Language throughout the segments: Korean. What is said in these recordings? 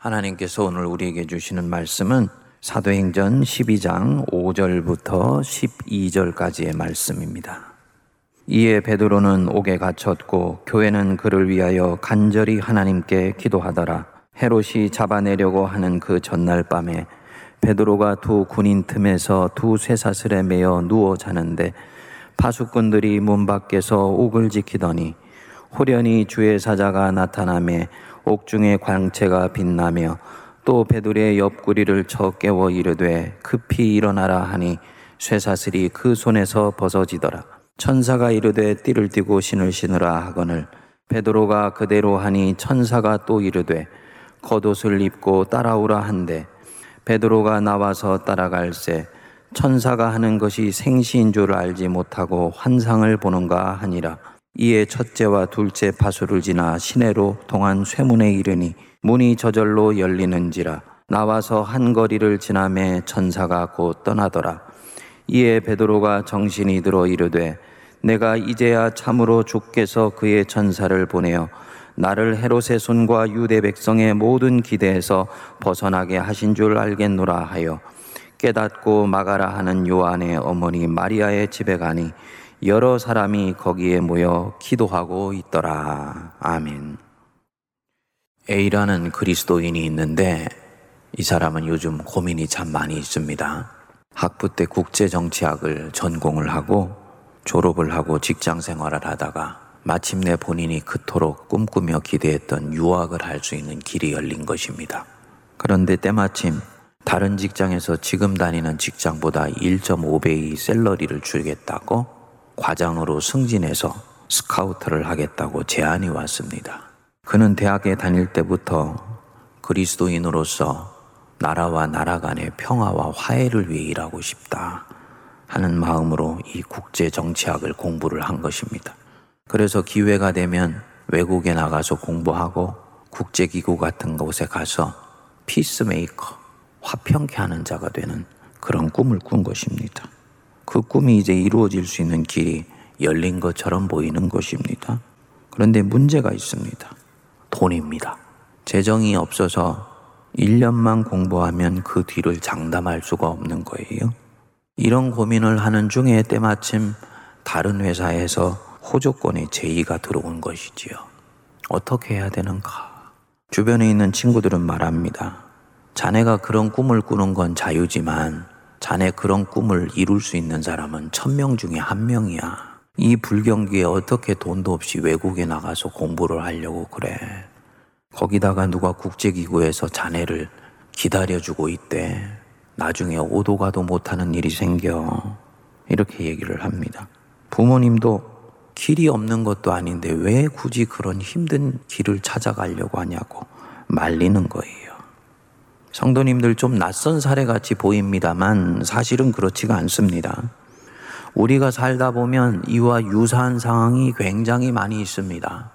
하나님께서 오늘 우리에게 주시는 말씀은 사도행전 12장 5절부터 12절까지의 말씀입니다. 이에 베드로는 옥에 갇혔고 교회는 그를 위하여 간절히 하나님께 기도하더라. 헤롯이 잡아내려고 하는 그 전날 밤에 베드로가 두 군인 틈에서 두 쇠사슬에 매어 누워 자는데 파수꾼들이 문 밖에서 옥을 지키더니 호련히 주의 사자가 나타나매 옥중의 광채가 빛나며 또 베드로의 옆구리를 쳐 깨워 이르되 급히 일어나라 하니 쇠사슬이 그 손에서 벗어지더라. 천사가 이르되 띠를 띠고 신을 신으라 하거늘 베드로가 그대로 하니 천사가 또 이르되 겉옷을 입고 따라오라 한데 베드로가 나와서 따라갈새 천사가 하는 것이 생시인 줄 알지 못하고 환상을 보는가 하니라 이에 첫째와 둘째 파수를 지나 시내로 동안 쇠문에 이르니 문이 저절로 열리는지라. 나와서 한 거리를 지나매 천사가 곧 떠나더라. 이에 베드로가 정신이 들어 이르되 내가 이제야 참으로 주께서 그의 천사를 보내어 나를 헤롯의 손과 유대 백성의 모든 기대에서 벗어나게 하신 줄 알겠노라 하여 깨닫고 마가라 하는 요한의 어머니 마리아의 집에 가니 여러 사람이 거기에 모여 기도하고 있더라. 아멘. A라는 그리스도인이 있는데 이 사람은 요즘 고민이 참 많이 있습니다. 학부 때 국제정치학을 전공을 하고 졸업을 하고 직장 생활을 하다가 마침내 본인이 그토록 꿈꾸며 기대했던 유학을 할 수 있는 길이 열린 것입니다. 그런데 때마침 다른 직장에서 지금 다니는 직장보다 1.5배의 셀러리를 주겠다고 과장으로 승진해서 스카우트를 하겠다고 제안이 왔습니다. 그는 대학에 다닐 때부터 그리스도인으로서 나라와 나라 간의 평화와 화해를 위해 일하고 싶다 하는 마음으로 이 국제 정치학을 공부를 한 것입니다. 그래서 기회가 되면 외국에 나가서 공부하고 국제기구 같은 곳에 가서 피스메이커, 화평케 하는 자가 되는 그런 꿈을 꾼 것입니다. 그 꿈이 이제 이루어질 수 있는 길이 열린 것처럼 보이는 것입니다. 그런데 문제가 있습니다. 돈입니다. 재정이 없어서 1년만 공부하면 그 뒤를 장담할 수가 없는 거예요. 이런 고민을 하는 중에 때마침 다른 회사에서 호조권의 제의가 들어온 것이지요. 어떻게 해야 되는가? 주변에 있는 친구들은 말합니다. 자네가 그런 꿈을 꾸는 건 자유지만 자네 그런 꿈을 이룰 수 있는 사람은 천 명 중에 한 명이야. 이 불경기에 어떻게 돈도 없이 외국에 나가서 공부를 하려고 그래. 거기다가 누가 국제기구에서 자네를 기다려주고 있대. 나중에 오도 가도 못하는 일이 생겨. 이렇게 얘기를 합니다. 부모님도 길이 없는 것도 아닌데 왜 굳이 그런 힘든 길을 찾아가려고 하냐고 말리는 거예요. 성도님들 좀 낯선 사례 같이 보입니다만 사실은 그렇지가 않습니다. 우리가 살다 보면 이와 유사한 상황이 굉장히 많이 있습니다.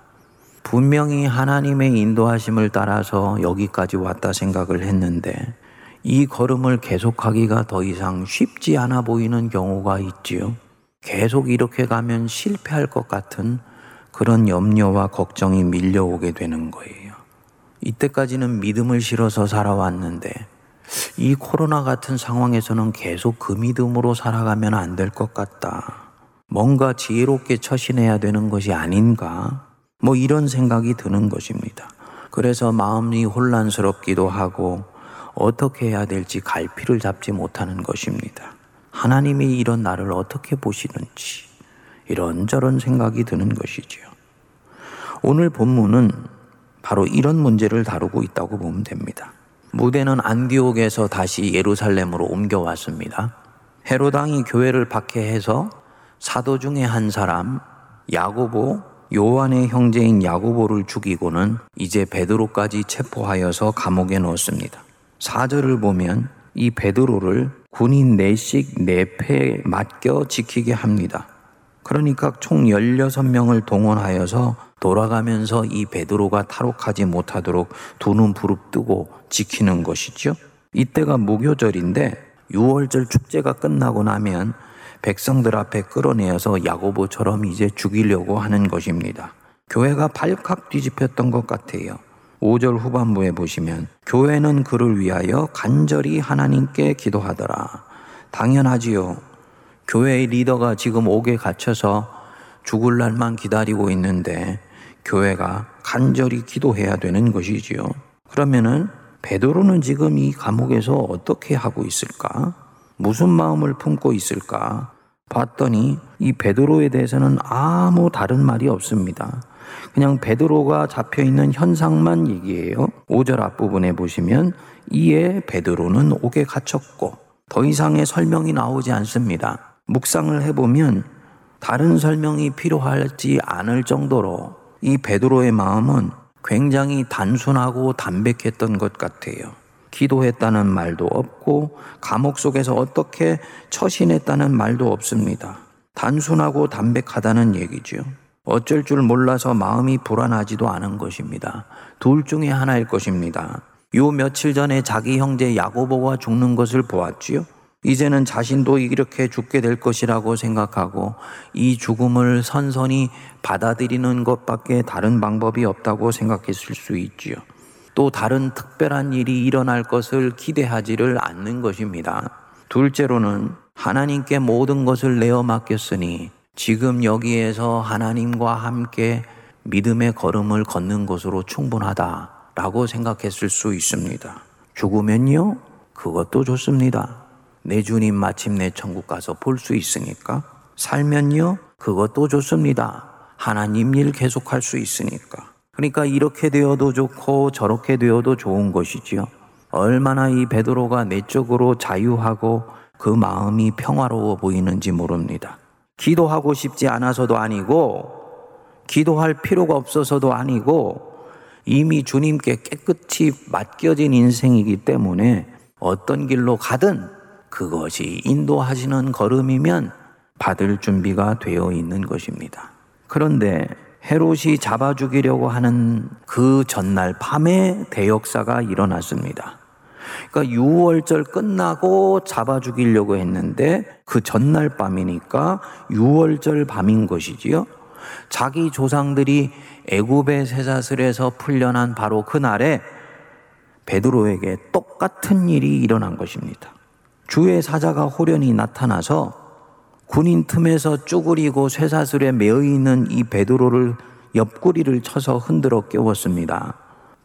분명히 하나님의 인도하심을 따라서 여기까지 왔다 생각을 했는데 이 걸음을 계속하기가 더 이상 쉽지 않아 보이는 경우가 있지요. 계속 이렇게 가면 실패할 것 같은 그런 염려와 걱정이 밀려오게 되는 거예요. 이때까지는 믿음을 실어서 살아왔는데 이 코로나 같은 상황에서는 계속 그 믿음으로 살아가면 안 될 것 같다. 뭔가 지혜롭게 처신해야 되는 것이 아닌가? 뭐 이런 생각이 드는 것입니다. 그래서 마음이 혼란스럽기도 하고 어떻게 해야 될지 갈피를 잡지 못하는 것입니다. 하나님이 이런 나를 어떻게 보시는지 이런저런 생각이 드는 것이지요. 오늘 본문은 바로 이런 문제를 다루고 있다고 보면 됩니다. 무대는 안디옥에서 다시 예루살렘으로 옮겨왔습니다. 헤로당이 교회를 박해해서 사도 중에 한 사람 야고보 요한의 형제인 야고보를 죽이고는 이제 베드로까지 체포하여서 감옥에 넣었습니다. 사절을 보면 이 베드로를 군인 4씩 4패 맡겨 지키게 합니다. 그러니까 총 16명을 동원하여서 돌아가면서 이 베드로가 탈옥하지 못하도록 두 눈 부릅뜨고 지키는 것이죠. 이때가 무교절인데 6월절 축제가 끝나고 나면 백성들 앞에 끌어내어서 야고보처럼 이제 죽이려고 하는 것입니다. 교회가 발칵 뒤집혔던 것 같아요. 5절 후반부에 보시면 교회는 그를 위하여 간절히 하나님께 기도하더라. 당연하지요. 교회의 리더가 지금 옥에 갇혀서 죽을 날만 기다리고 있는데 교회가 간절히 기도해야 되는 것이지요. 그러면은 베드로는 지금 이 감옥에서 어떻게 하고 있을까? 무슨 마음을 품고 있을까? 봤더니 이 베드로에 대해서는 아무 다른 말이 없습니다. 그냥 베드로가 잡혀 있는 현상만 얘기해요. 5절 앞부분에 보시면 이에 베드로는 옥에 갇혔고 더 이상의 설명이 나오지 않습니다. 묵상을 해보면 다른 설명이 필요하지 않을 정도로 이 베드로의 마음은 굉장히 단순하고 담백했던 것 같아요. 기도했다는 말도 없고 감옥 속에서 어떻게 처신했다는 말도 없습니다. 단순하고 담백하다는 얘기죠. 어쩔 줄 몰라서 마음이 불안하지도 않은 것입니다. 둘 중에 하나일 것입니다. 요 며칠 전에 자기 형제 야고보가 죽는 것을 보았지요. 이제는 자신도 이렇게 죽게 될 것이라고 생각하고 이 죽음을 선선히 받아들이는 것밖에 다른 방법이 없다고 생각했을 수 있지요. 또 다른 특별한 일이 일어날 것을 기대하지를 않는 것입니다. 둘째로는 하나님께 모든 것을 내어 맡겼으니 지금 여기에서 하나님과 함께 믿음의 걸음을 걷는 것으로 충분하다라고 생각했을 수 있습니다. 죽으면요? 그것도 좋습니다. 내 주님 마침내 천국 가서 볼 수 있으니까 살면요 그것도 좋습니다. 하나님 일 계속할 수 있으니까. 그러니까 이렇게 되어도 좋고 저렇게 되어도 좋은 것이지요. 얼마나 이 베드로가 내적으로 자유하고 그 마음이 평화로워 보이는지 모릅니다. 기도하고 싶지 않아서도 아니고 기도할 필요가 없어서도 아니고 이미 주님께 깨끗이 맡겨진 인생이기 때문에 어떤 길로 가든 그것이 인도하시는 걸음이면 받을 준비가 되어 있는 것입니다. 그런데 헤롯이 잡아 죽이려고 하는 그 전날 밤에 대역사가 일어났습니다. 그러니까 6월절 끝나고 잡아 죽이려고 했는데 그 전날 밤이니까 6월절 밤인 것이지요. 자기 조상들이 애굽의 쇠사슬에서 풀려난 바로 그날에 베드로에게 똑같은 일이 일어난 것입니다. 주의 사자가 호련히 나타나서 군인 틈에서 쭈그리고 쇠사슬에 매어 있는 이 베드로를 옆구리를 쳐서 흔들어 깨웠습니다.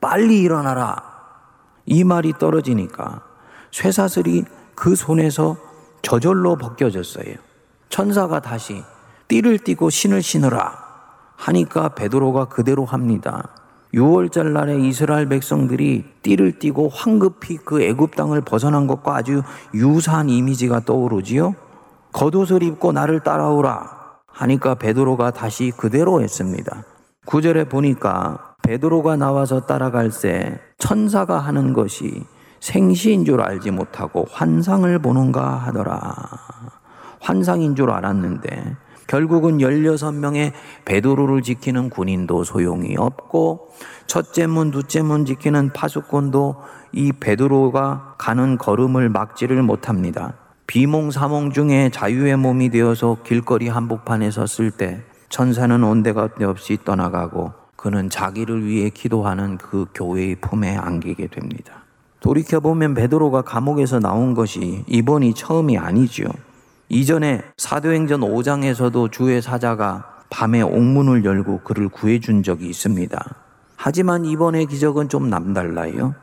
빨리 일어나라. 이 말이 떨어지니까 쇠사슬이 그 손에서 저절로 벗겨졌어요. 천사가 다시 띠를 띠고 신을 신으라 하니까 베드로가 그대로 합니다. 6월절 날에 이스라엘 백성들이 띠를 띠고 황급히 그 애굽 땅을 벗어난 것과 아주 유사한 이미지가 떠오르지요. 겉옷을 입고 나를 따라오라 하니까 베드로가 다시 그대로 했습니다. 구절에 보니까 베드로가 나와서 따라갈 때 천사가 하는 것이 생시인 줄 알지 못하고 환상을 보는가 하더라. 환상인 줄 알았는데 결국은 16명의 베드로를 지키는 군인도 소용이 없고 첫째 문, 둘째 문 지키는 파수꾼도 이 베드로가 가는 걸음을 막지를 못합니다. 비몽사몽 중에 자유의 몸이 되어서 길거리 한복판에 섰을 때 천사는 온데가 없이 떠나가고 그는 자기를 위해 기도하는 그 교회의 품에 안기게 됩니다. 돌이켜보면 베드로가 감옥에서 나온 것이 이번이 처음이 아니지요. 이전에 사도행전 5장에서도 주의 사자가 밤에 옥문을 열고 그를 구해준 적이 있습니다. 하지만 이번의 기적은 좀 남달라요.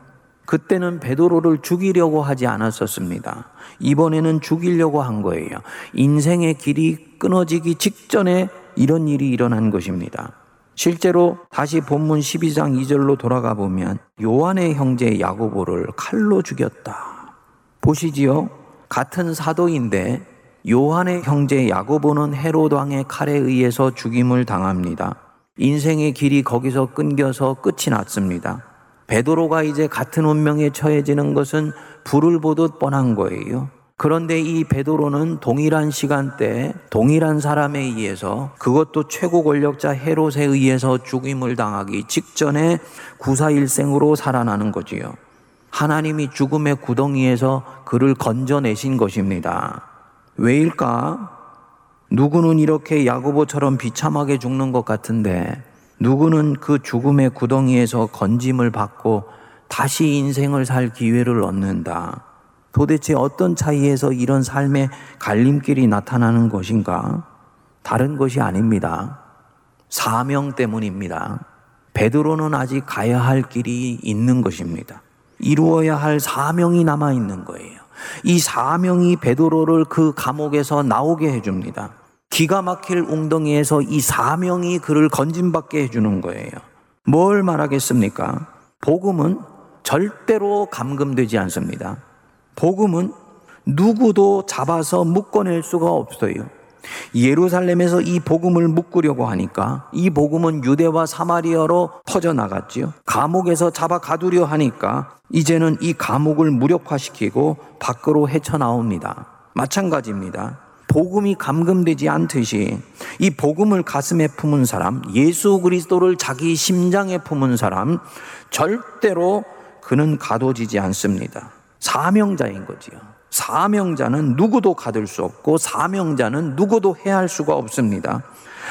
그때는 베드로를 죽이려고 하지 않았었습니다. 이번에는 죽이려고 한 거예요. 인생의 길이 끊어지기 직전에 이런 일이 일어난 것입니다. 실제로 다시 본문 12장 2절로 돌아가 보면 요한의 형제 야고보를 칼로 죽였다. 보시지요? 같은 사도인데 요한의 형제 야고보는 헤로드 왕의 칼에 의해서 죽임을 당합니다. 인생의 길이 거기서 끊겨서 끝이 났습니다. 베드로가 이제 같은 운명에 처해지는 것은 불을 보듯 뻔한 거예요. 그런데 이 베드로는 동일한 시간대에 동일한 사람에 의해서 그것도 최고 권력자 헤롯에 의해서 죽임을 당하기 직전에 구사일생으로 살아나는 거지요. 하나님이 죽음의 구덩이에서 그를 건져내신 것입니다. 왜일까? 누구는 이렇게 야고보처럼 비참하게 죽는 것 같은데 누구는 그 죽음의 구덩이에서 건짐을 받고 다시 인생을 살 기회를 얻는다. 도대체 어떤 차이에서 이런 삶의 갈림길이 나타나는 것인가? 다른 것이 아닙니다. 사명 때문입니다. 베드로는 아직 가야 할 길이 있는 것입니다. 이루어야 할 사명이 남아 있는 거예요. 이 사명이 베드로를 그 감옥에서 나오게 해줍니다. 기가 막힐 웅덩이에서 이 사명이 그를 건진받게 해주는 거예요. 뭘 말하겠습니까? 복음은 절대로 감금되지 않습니다. 복음은 누구도 잡아서 묶어낼 수가 없어요. 예루살렘에서 이 복음을 묶으려고 하니까 이 복음은 유대와 사마리아로 퍼져나갔지요. 감옥에서 잡아 가두려 하니까 이제는 이 감옥을 무력화시키고 밖으로 헤쳐나옵니다. 마찬가지입니다. 복음이 감금되지 않듯이 이 복음을 가슴에 품은 사람, 예수 그리스도를 자기 심장에 품은 사람, 절대로 그는 가둬지지 않습니다. 사명자인 거지요. 사명자는 누구도 가둘 수 없고 사명자는 누구도 해할 수가 없습니다.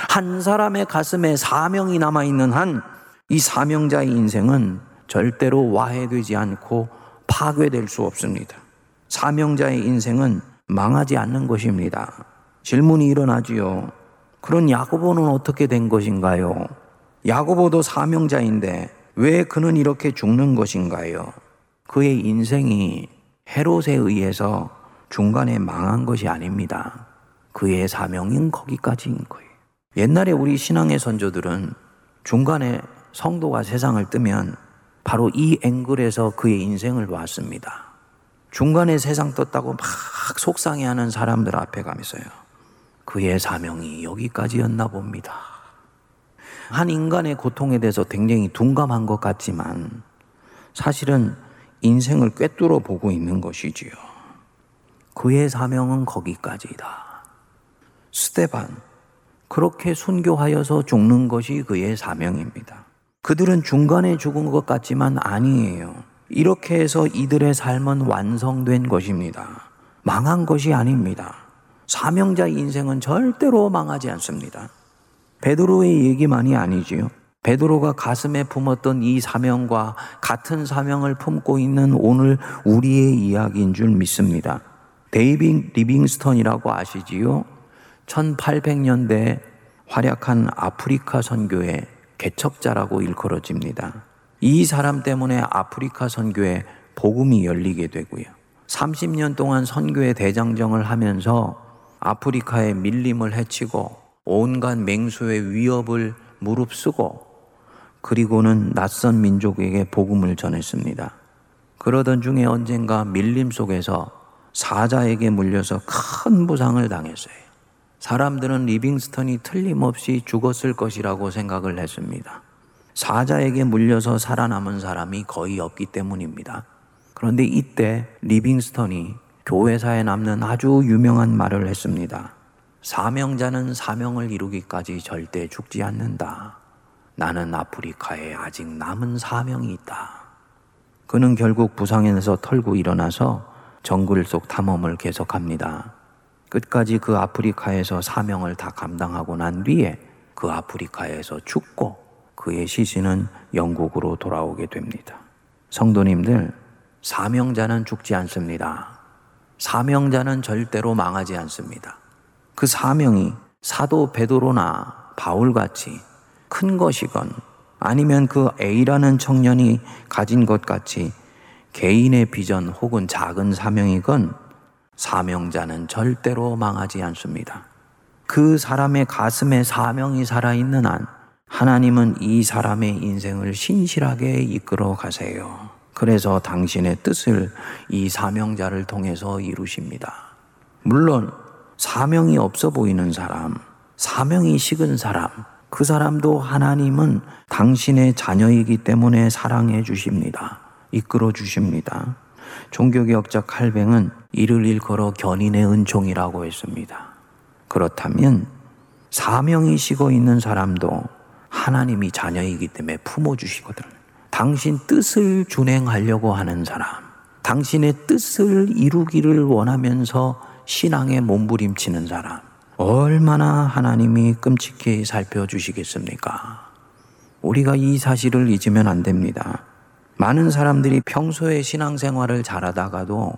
한 사람의 가슴에 사명이 남아 있는 한 이 사명자의 인생은 절대로 와해되지 않고 파괴될 수 없습니다. 사명자의 인생은 망하지 않는 것입니다. 질문이 일어나지요. 그런 야고보는 어떻게 된 것인가요? 야고보도 사명자인데 왜 그는 이렇게 죽는 것인가요? 그의 인생이 헤롯에 의해서 중간에 망한 것이 아닙니다. 그의 사명인 거기까지인 거예요. 옛날에 우리 신앙의 선조들은 중간에 성도가 세상을 뜨면 바로 이 앵글에서 그의 인생을 봤습니다. 중간에 세상 떴다고 막 속상해하는 사람들 앞에 가면서요. 그의 사명이 여기까지였나 봅니다. 한 인간의 고통에 대해서 굉장히 둔감한 것 같지만 사실은 인생을 꿰뚫어 보고 있는 것이지요. 그의 사명은 거기까지다. 스테반, 그렇게 순교하여서 죽는 것이 그의 사명입니다. 그들은 중간에 죽은 것 같지만 아니에요. 이렇게 해서 이들의 삶은 완성된 것입니다. 망한 것이 아닙니다. 사명자 인생은 절대로 망하지 않습니다. 베드로의 얘기만이 아니지요. 베드로가 가슴에 품었던 이 사명과 같은 사명을 품고 있는 오늘 우리의 이야기인 줄 믿습니다. 데이빗 리빙스턴이라고 아시지요? 1800년대 활약한 아프리카 선교의 개척자라고 일컬어집니다. 이 사람 때문에 아프리카 선교에 복음이 열리게 되고요. 30년 동안 선교의 대장정을 하면서 아프리카의 밀림을 헤치고 온갖 맹수의 위협을 무릅쓰고 그리고는 낯선 민족에게 복음을 전했습니다. 그러던 중에 언젠가 밀림 속에서 사자에게 물려서 큰 부상을 당했어요. 사람들은 리빙스턴이 틀림없이 죽었을 것이라고 생각을 했습니다. 사자에게 물려서 살아남은 사람이 거의 없기 때문입니다. 그런데 이때 리빙스턴이 교회사에 남는 아주 유명한 말을 했습니다. 사명자는 사명을 이루기까지 절대 죽지 않는다. 나는 아프리카에 아직 남은 사명이 있다. 그는 결국 부상에서 털고 일어나서 정글 속 탐험을 계속합니다. 끝까지 그 아프리카에서 사명을 다 감당하고 난 뒤에 그 아프리카에서 죽고 그의 시신은 영국으로 돌아오게 됩니다. 성도님들, 사명자는 죽지 않습니다. 사명자는 절대로 망하지 않습니다. 그 사명이 사도 베드로나 바울같이 큰 것이건 아니면 그 A라는 청년이 가진 것 같이 개인의 비전 혹은 작은 사명이건 사명자는 절대로 망하지 않습니다. 그 사람의 가슴에 사명이 살아있는 한 하나님은 이 사람의 인생을 신실하게 이끌어 가세요. 그래서 당신의 뜻을 이 사명자를 통해서 이루십니다. 물론 사명이 없어 보이는 사람, 사명이 식은 사람, 그 사람도 하나님은 당신의 자녀이기 때문에 사랑해 주십니다. 이끌어 주십니다. 종교개혁자 칼뱅은 이를 일컬어 견인의 은총이라고 했습니다. 그렇다면 사명이 식어 있는 사람도 하나님이 자녀이기 때문에 품어주시거든. 당신 뜻을 준행하려고 하는 사람, 당신의 뜻을 이루기를 원하면서 신앙에 몸부림치는 사람, 얼마나 하나님이 끔찍히 살펴주시겠습니까? 우리가 이 사실을 잊으면 안 됩니다. 많은 사람들이 평소에 신앙생활을 잘하다가도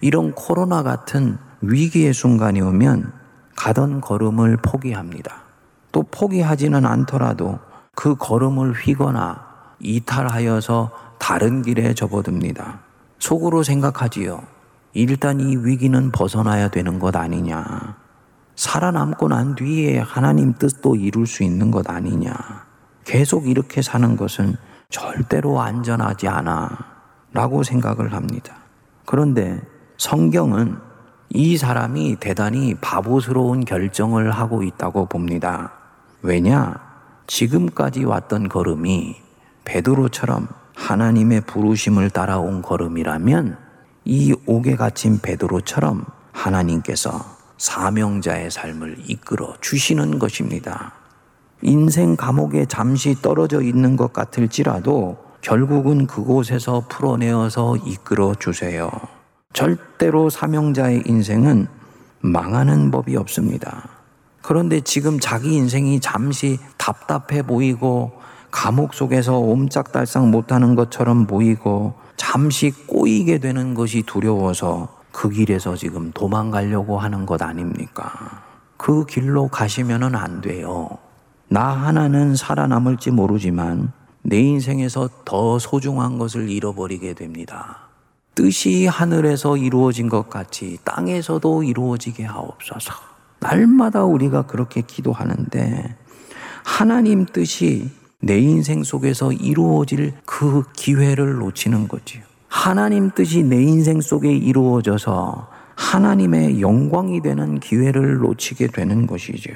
이런 코로나 같은 위기의 순간이 오면 가던 걸음을 포기합니다. 또 포기하지는 않더라도 그 걸음을 휘거나 이탈하여서 다른 길에 접어듭니다. 속으로 생각하지요. 일단 이 위기는 벗어나야 되는 것 아니냐. 살아남고 난 뒤에 하나님 뜻도 이룰 수 있는 것 아니냐. 계속 이렇게 사는 것은 절대로 안전하지 않아. 라고 생각을 합니다. 그런데 성경은 이 사람이 대단히 바보스러운 결정을 하고 있다고 봅니다. 왜냐? 지금까지 왔던 걸음이 베드로처럼 하나님의 부르심을 따라온 걸음이라면 이 옥에 갇힌 베드로처럼 하나님께서 사명자의 삶을 이끌어 주시는 것입니다. 인생 감옥에 잠시 떨어져 있는 것 같을지라도 결국은 그곳에서 풀어내어서 이끌어 주세요. 절대로 사명자의 인생은 망하는 법이 없습니다. 그런데 지금 자기 인생이 잠시 답답해 보이고 감옥 속에서 옴짝달싹 못하는 것처럼 보이고 잠시 꼬이게 되는 것이 두려워서 그 길에서 지금 도망가려고 하는 것 아닙니까? 그 길로 가시면은 안 돼요. 나 하나는 살아남을지 모르지만 내 인생에서 더 소중한 것을 잃어버리게 됩니다. 뜻이 하늘에서 이루어진 것 같이 땅에서도 이루어지게 하옵소서. 날마다 우리가 그렇게 기도하는데 하나님 뜻이 내 인생 속에서 이루어질 그 기회를 놓치는 거지요. 하나님 뜻이 내 인생 속에 이루어져서 하나님의 영광이 되는 기회를 놓치게 되는 것이지요.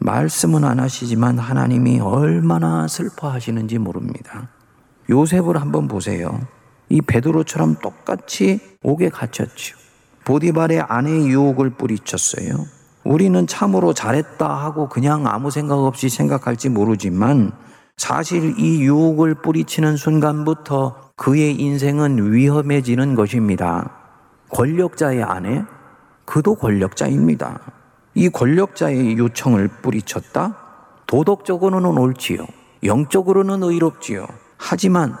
말씀은 안 하시지만 하나님이 얼마나 슬퍼하시는지 모릅니다. 요셉을 한번 보세요. 이 베드로처럼 똑같이 옥에 갇혔지요. 보디발의 아내의 유혹을 뿌리쳤어요. 우리는 참으로 잘했다 하고 그냥 아무 생각 없이 생각할지 모르지만 사실 이 유혹을 뿌리치는 순간부터 그의 인생은 위험해지는 것입니다. 권력자의 아내, 그도 권력자입니다. 이 권력자의 요청을 뿌리쳤다? 도덕적으로는 옳지요. 영적으로는 의롭지요. 하지만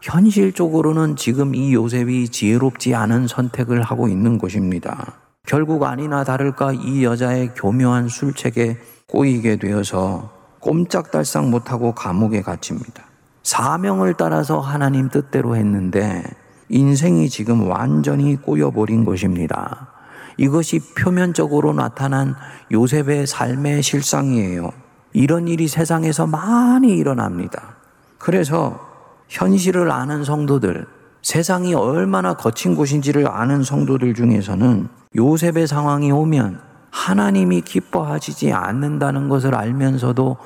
현실적으로는 지금 이 요셉이 지혜롭지 않은 선택을 하고 있는 것입니다. 결국 아니나 다를까 이 여자의 교묘한 술책에 꼬이게 되어서 꼼짝달싹 못하고 감옥에 갇힙니다. 사명을 따라서 하나님 뜻대로 했는데 인생이 지금 완전히 꼬여버린 것입니다. 이것이 표면적으로 나타난 요셉의 삶의 실상이에요. 이런 일이 세상에서 많이 일어납니다. 그래서 현실을 아는 성도들, 세상이 얼마나 거친 곳인지를 아는 성도들 중에서는 요셉의 상황이 오면 하나님이 기뻐하시지 않는다는 것을 알면서도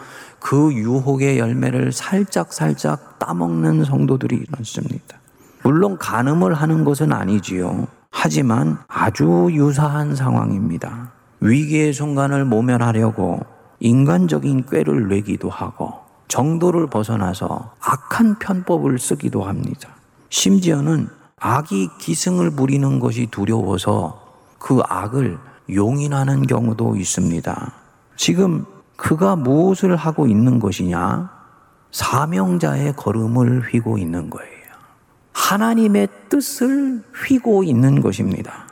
그 유혹의 열매를 살짝 살짝 따먹는 성도들이 많습니다. 물론 간음을 하는 것은 아니지요. 하지만 아주 유사한 상황입니다. 위기의 순간을 모면하려고 인간적인 꾀를 내기도 하고 정도를 벗어나서 악한 편법을 쓰기도 합니다. 심지어는 악이 기승을 부리는 것이 두려워서 그 악을 용인하는 경우도 있습니다. 지금 그가 무엇을 하고 있는 것이냐? 사명자의 걸음을 휘고 있는 거예요. 하나님의 뜻을 휘고 있는 것입니다.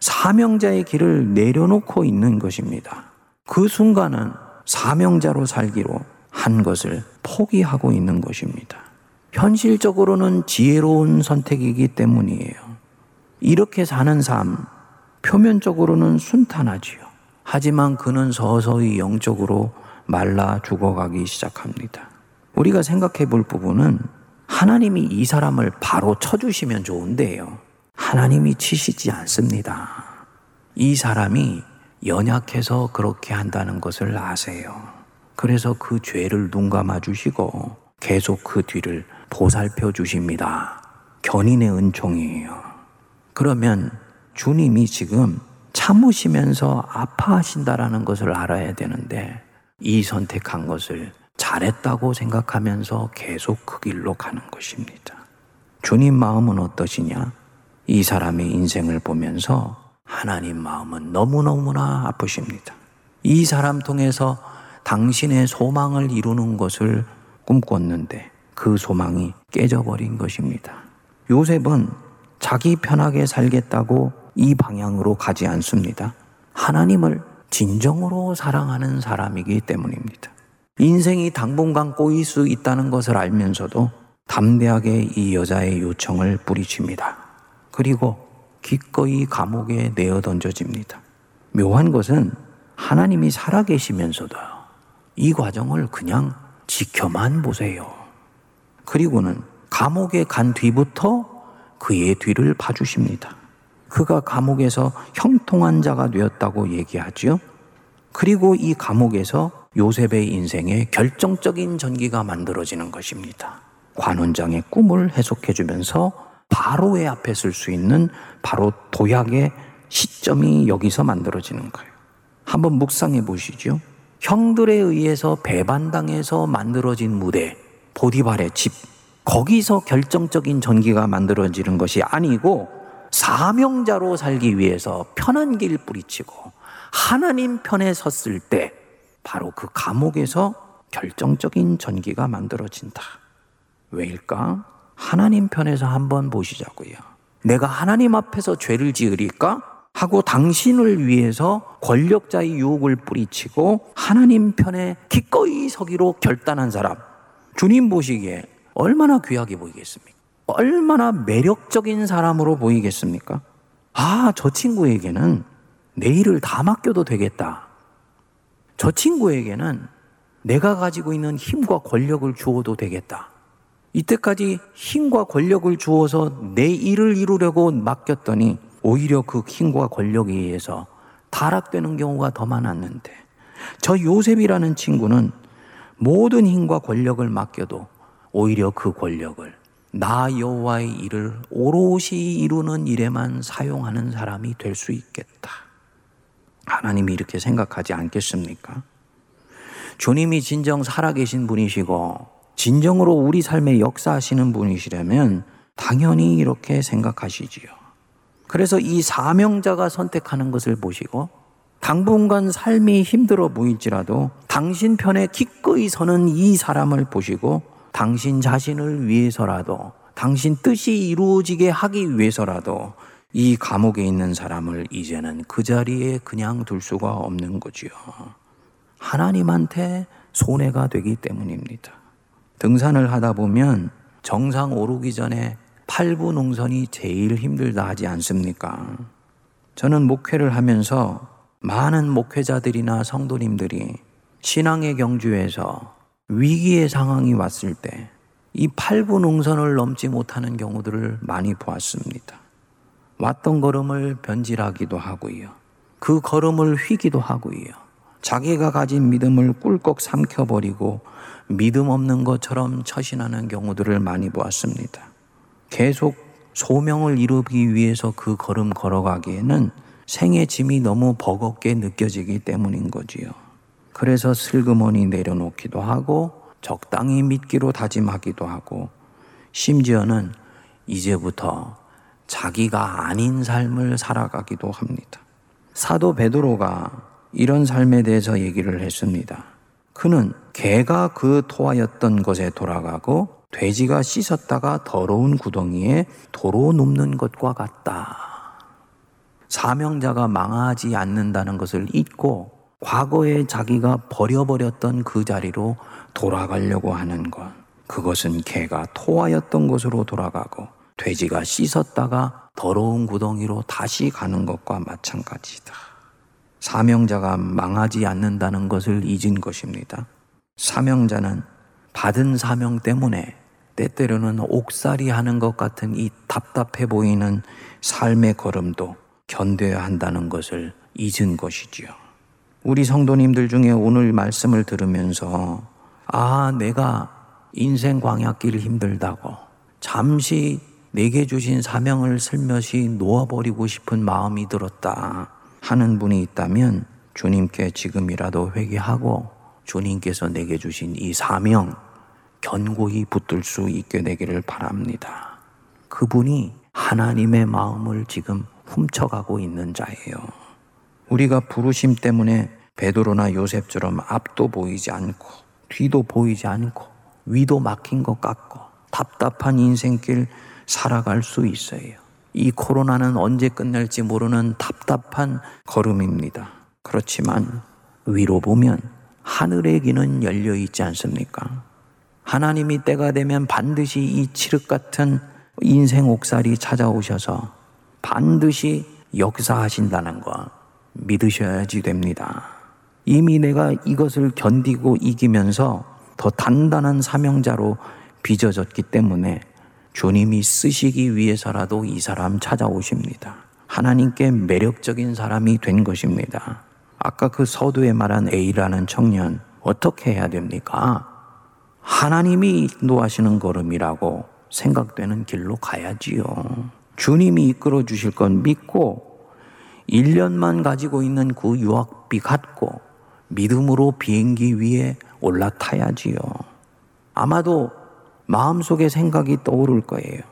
사명자의 길을 내려놓고 있는 것입니다. 그 순간은 사명자로 살기로 한 것을 포기하고 있는 것입니다. 현실적으로는 지혜로운 선택이기 때문이에요. 이렇게 사는 삶, 표면적으로는 순탄하지요. 하지만 그는 서서히 영적으로 말라 죽어가기 시작합니다. 우리가 생각해 볼 부분은 하나님이 이 사람을 바로 쳐주시면 좋은데요. 하나님이 치시지 않습니다. 이 사람이 연약해서 그렇게 한다는 것을 아세요. 그래서 그 죄를 눈 감아 주시고 계속 그 뒤를 보살펴 주십니다. 견인의 은총이에요. 그러면 주님이 지금 참으시면서 아파하신다라는 것을 알아야 되는데 이 선택한 것을 잘했다고 생각하면서 계속 그 길로 가는 것입니다. 주님 마음은 어떠시냐? 이 사람의 인생을 보면서 하나님 마음은 너무너무나 아프십니다. 이 사람 통해서 당신의 소망을 이루는 것을 꿈꿨는데 그 소망이 깨져버린 것입니다. 요셉은 자기 편하게 살겠다고 이 방향으로 가지 않습니다. 하나님을 진정으로 사랑하는 사람이기 때문입니다. 인생이 당분간 꼬일 수 있다는 것을 알면서도 담대하게 이 여자의 요청을 뿌리칩니다. 그리고 기꺼이 감옥에 내어 던져집니다. 묘한 것은 하나님이 살아계시면서도 이 과정을 그냥 지켜만 보세요. 그리고는 감옥에 간 뒤부터 그의 뒤를 봐주십니다. 그가 감옥에서 형통한 자가 되었다고 얘기하죠. 그리고 이 감옥에서 요셉의 인생에 결정적인 전기가 만들어지는 것입니다. 관원장의 꿈을 해석해 주면서 바로의 앞에 쓸수 있는 바로 도약의 시점이 여기서 만들어지는 거예요. 한번 묵상해 보시죠. 형들에 의해서 배반당해서 만들어진 무대, 보디발의 집, 거기서 결정적인 전기가 만들어지는 것이 아니고 사명자로 살기 위해서 편한 길 뿌리치고 하나님 편에 섰을 때 바로 그 감옥에서 결정적인 전기가 만들어진다. 왜일까? 하나님 편에서 한번 보시자고요. 내가 하나님 앞에서 죄를 지으리까? 하고 당신을 위해서 권력자의 유혹을 뿌리치고 하나님 편에 기꺼이 서기로 결단한 사람. 주님 보시기에 얼마나 귀하게 보이겠습니까? 얼마나 매력적인 사람으로 보이겠습니까? 아, 저 친구에게는 내 일을 다 맡겨도 되겠다. 저 친구에게는 내가 가지고 있는 힘과 권력을 주어도 되겠다. 이때까지 힘과 권력을 주어서 내 일을 이루려고 맡겼더니 오히려 그 힘과 권력에 의해서 타락되는 경우가 더 많았는데 저 요셉이라는 친구는 모든 힘과 권력을 맡겨도 오히려 그 권력을 나 여호와의 일을 오롯이 이루는 일에만 사용하는 사람이 될 수 있겠다. 하나님이 이렇게 생각하지 않겠습니까? 주님이 진정 살아계신 분이시고 진정으로 우리 삶에 역사하시는 분이시라면 당연히 이렇게 생각하시지요. 그래서 이 사명자가 선택하는 것을 보시고 당분간 삶이 힘들어 보일지라도 당신 편에 기꺼이 서는 이 사람을 보시고 당신 자신을 위해서라도 당신 뜻이 이루어지게 하기 위해서라도 이 감옥에 있는 사람을 이제는 그 자리에 그냥 둘 수가 없는 거지요. 하나님한테 손해가 되기 때문입니다. 등산을 하다 보면 정상 오르기 전에 팔부 농선이 제일 힘들다 하지 않습니까? 저는 목회를 하면서 많은 목회자들이나 성도님들이 신앙의 경주에서 위기의 상황이 왔을 때이 팔부 농선을 넘지 못하는 경우들을 많이 보았습니다. 왔던 걸음을 변질하기도 하고요. 그 걸음을 휘기도 하고요. 자기가 가진 믿음을 꿀꺽 삼켜버리고 믿음 없는 것처럼 처신하는 경우들을 많이 보았습니다. 계속 소명을 이루기 위해서 그 걸음 걸어가기에는 생의 짐이 너무 버겁게 느껴지기 때문인 거지요. 그래서 슬그머니 내려놓기도 하고 적당히 믿기로 다짐하기도 하고 심지어는 이제부터 자기가 아닌 삶을 살아가기도 합니다. 사도 베드로가 이런 삶에 대해서 얘기를 했습니다. 그는 개가 그 토하였던 것에 돌아가고 돼지가 씻었다가 더러운 구덩이에 도로 눕는 것과 같다. 사명자가 망하지 않는다는 것을 잊고 과거에 자기가 버려버렸던 그 자리로 돌아가려고 하는 것. 그것은 개가 토하였던 곳으로 돌아가고 돼지가 씻었다가 더러운 구덩이로 다시 가는 것과 마찬가지다. 사명자가 망하지 않는다는 것을 잊은 것입니다. 사명자는 받은 사명 때문에 때때로는 옥살이 하는 것 같은 이 답답해 보이는 삶의 걸음도 견뎌야 한다는 것을 잊은 것이지요. 우리 성도님들 중에 오늘 말씀을 들으면서 아, 내가 인생 광야길 힘들다고 잠시 내게 주신 사명을 슬며시 놓아버리고 싶은 마음이 들었다 하는 분이 있다면 주님께 지금이라도 회개하고 주님께서 내게 주신 이 사명 견고히 붙들 수 있게 되기를 바랍니다. 그분이 하나님의 마음을 지금 훔쳐가고 있는 자예요. 우리가 부르심 때문에 베드로나 요셉처럼 앞도 보이지 않고 뒤도 보이지 않고 위도 막힌 것 같고 답답한 인생길 살아갈 수 있어요. 이 코로나는 언제 끝날지 모르는 답답한 걸음입니다. 그렇지만 위로 보면 하늘의 길은 열려 있지 않습니까? 하나님이 때가 되면 반드시 이 칠흑 같은 인생 옥살이 찾아오셔서 반드시 역사하신다는 거 믿으셔야지 됩니다. 이미 내가 이것을 견디고 이기면서 더 단단한 사명자로 빚어졌기 때문에 주님이 쓰시기 위해서라도 이 사람 찾아오십니다. 하나님께 매력적인 사람이 된 것입니다. 아까 그 서두에 말한 A라는 청년 어떻게 해야 됩니까? 하나님이 인도하시는 걸음이라고 생각되는 길로 가야지요. 주님이 이끌어 주실 건 믿고 1년만 가지고 있는 그 유학비 갖고 믿음으로 비행기 위에 올라타야지요. 아마도 마음속에 생각이 떠오를 거예요.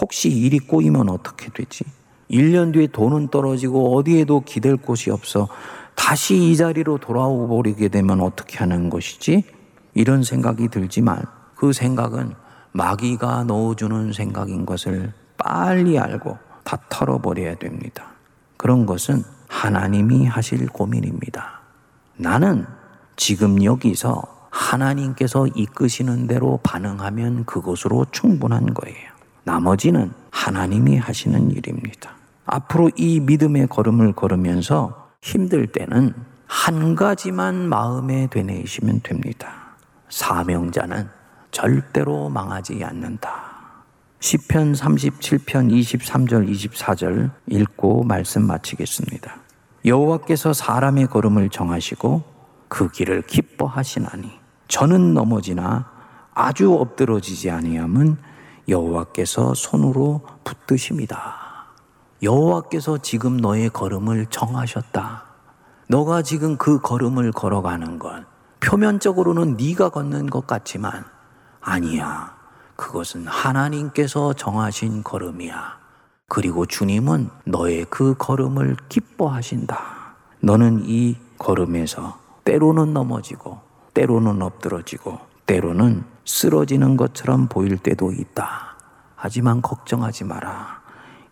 혹시 일이 꼬이면 어떻게 되지? 1년 뒤에 돈은 떨어지고 어디에도 기댈 곳이 없어 다시 이 자리로 돌아오 버리게 되면 어떻게 하는 것이지? 이런 생각이 들지만 그 생각은 마귀가 넣어주는 생각인 것을 빨리 알고 다 털어버려야 됩니다. 그런 것은 하나님이 하실 고민입니다. 나는 지금 여기서 하나님께서 이끄시는 대로 반응하면 그것으로 충분한 거예요. 나머지는 하나님이 하시는 일입니다. 앞으로 이 믿음의 걸음을 걸으면서 힘들 때는 한 가지만 마음에 되뇌시면 됩니다. 사명자는 절대로 망하지 않는다. 시편 37편 23절 24절 읽고 말씀 마치겠습니다. 여호와께서 사람의 걸음을 정하시고 그 길을 기뻐하시나니 저는 넘어지나 아주 엎드러지지 아니함은 여호와께서 손으로 붙드십니다. 여호와께서 지금 너의 걸음을 정하셨다. 너가 지금 그 걸음을 걸어가는 건 표면적으로는 네가 걷는 것 같지만 아니야. 그것은 하나님께서 정하신 걸음이야. 그리고 주님은 너의 그 걸음을 기뻐하신다. 너는 이 걸음에서 때로는 넘어지고, 때로는 엎드러지고, 때로는 쓰러지는 것처럼 보일 때도 있다. 하지만 걱정하지 마라.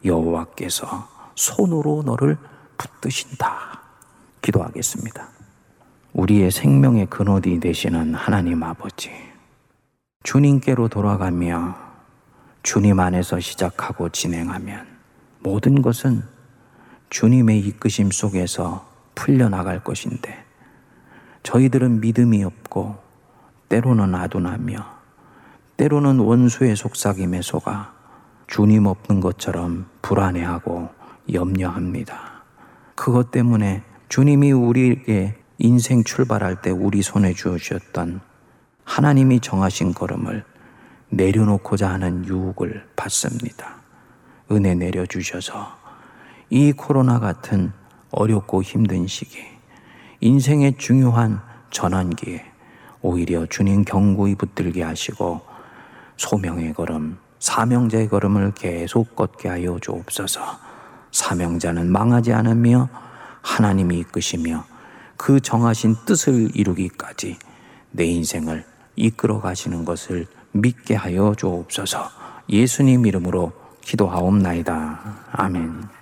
여호와께서 손으로 너를 붙드신다. 기도하겠습니다. 우리의 생명의 근원이 되시는 하나님 아버지. 주님께로 돌아가며 주님 안에서 시작하고 진행하면 모든 것은 주님의 이끄심 속에서 풀려나갈 것인데 저희들은 믿음이 없고 때로는 아둔하며 때로는 원수의 속삭임에 속아 주님 없는 것처럼 불안해하고 염려합니다. 그것 때문에 주님이 우리에게 인생 출발할 때 우리 손에 주셨던 하나님이 정하신 걸음을 내려놓고자 하는 유혹을 받습니다. 은혜 내려주셔서 이 코로나 같은 어렵고 힘든 시기, 인생의 중요한 전환기에 오히려 주님 경고히 붙들게 하시고 소명의 걸음, 사명자의 걸음을 계속 걷게 하여 주옵소서. 사명자는 망하지 않으며 하나님이 이끄시며 그 정하신 뜻을 이루기까지 내 인생을 이끌어 가시는 것을 믿게 하여 주옵소서. 예수님 이름으로 기도하옵나이다. 아멘.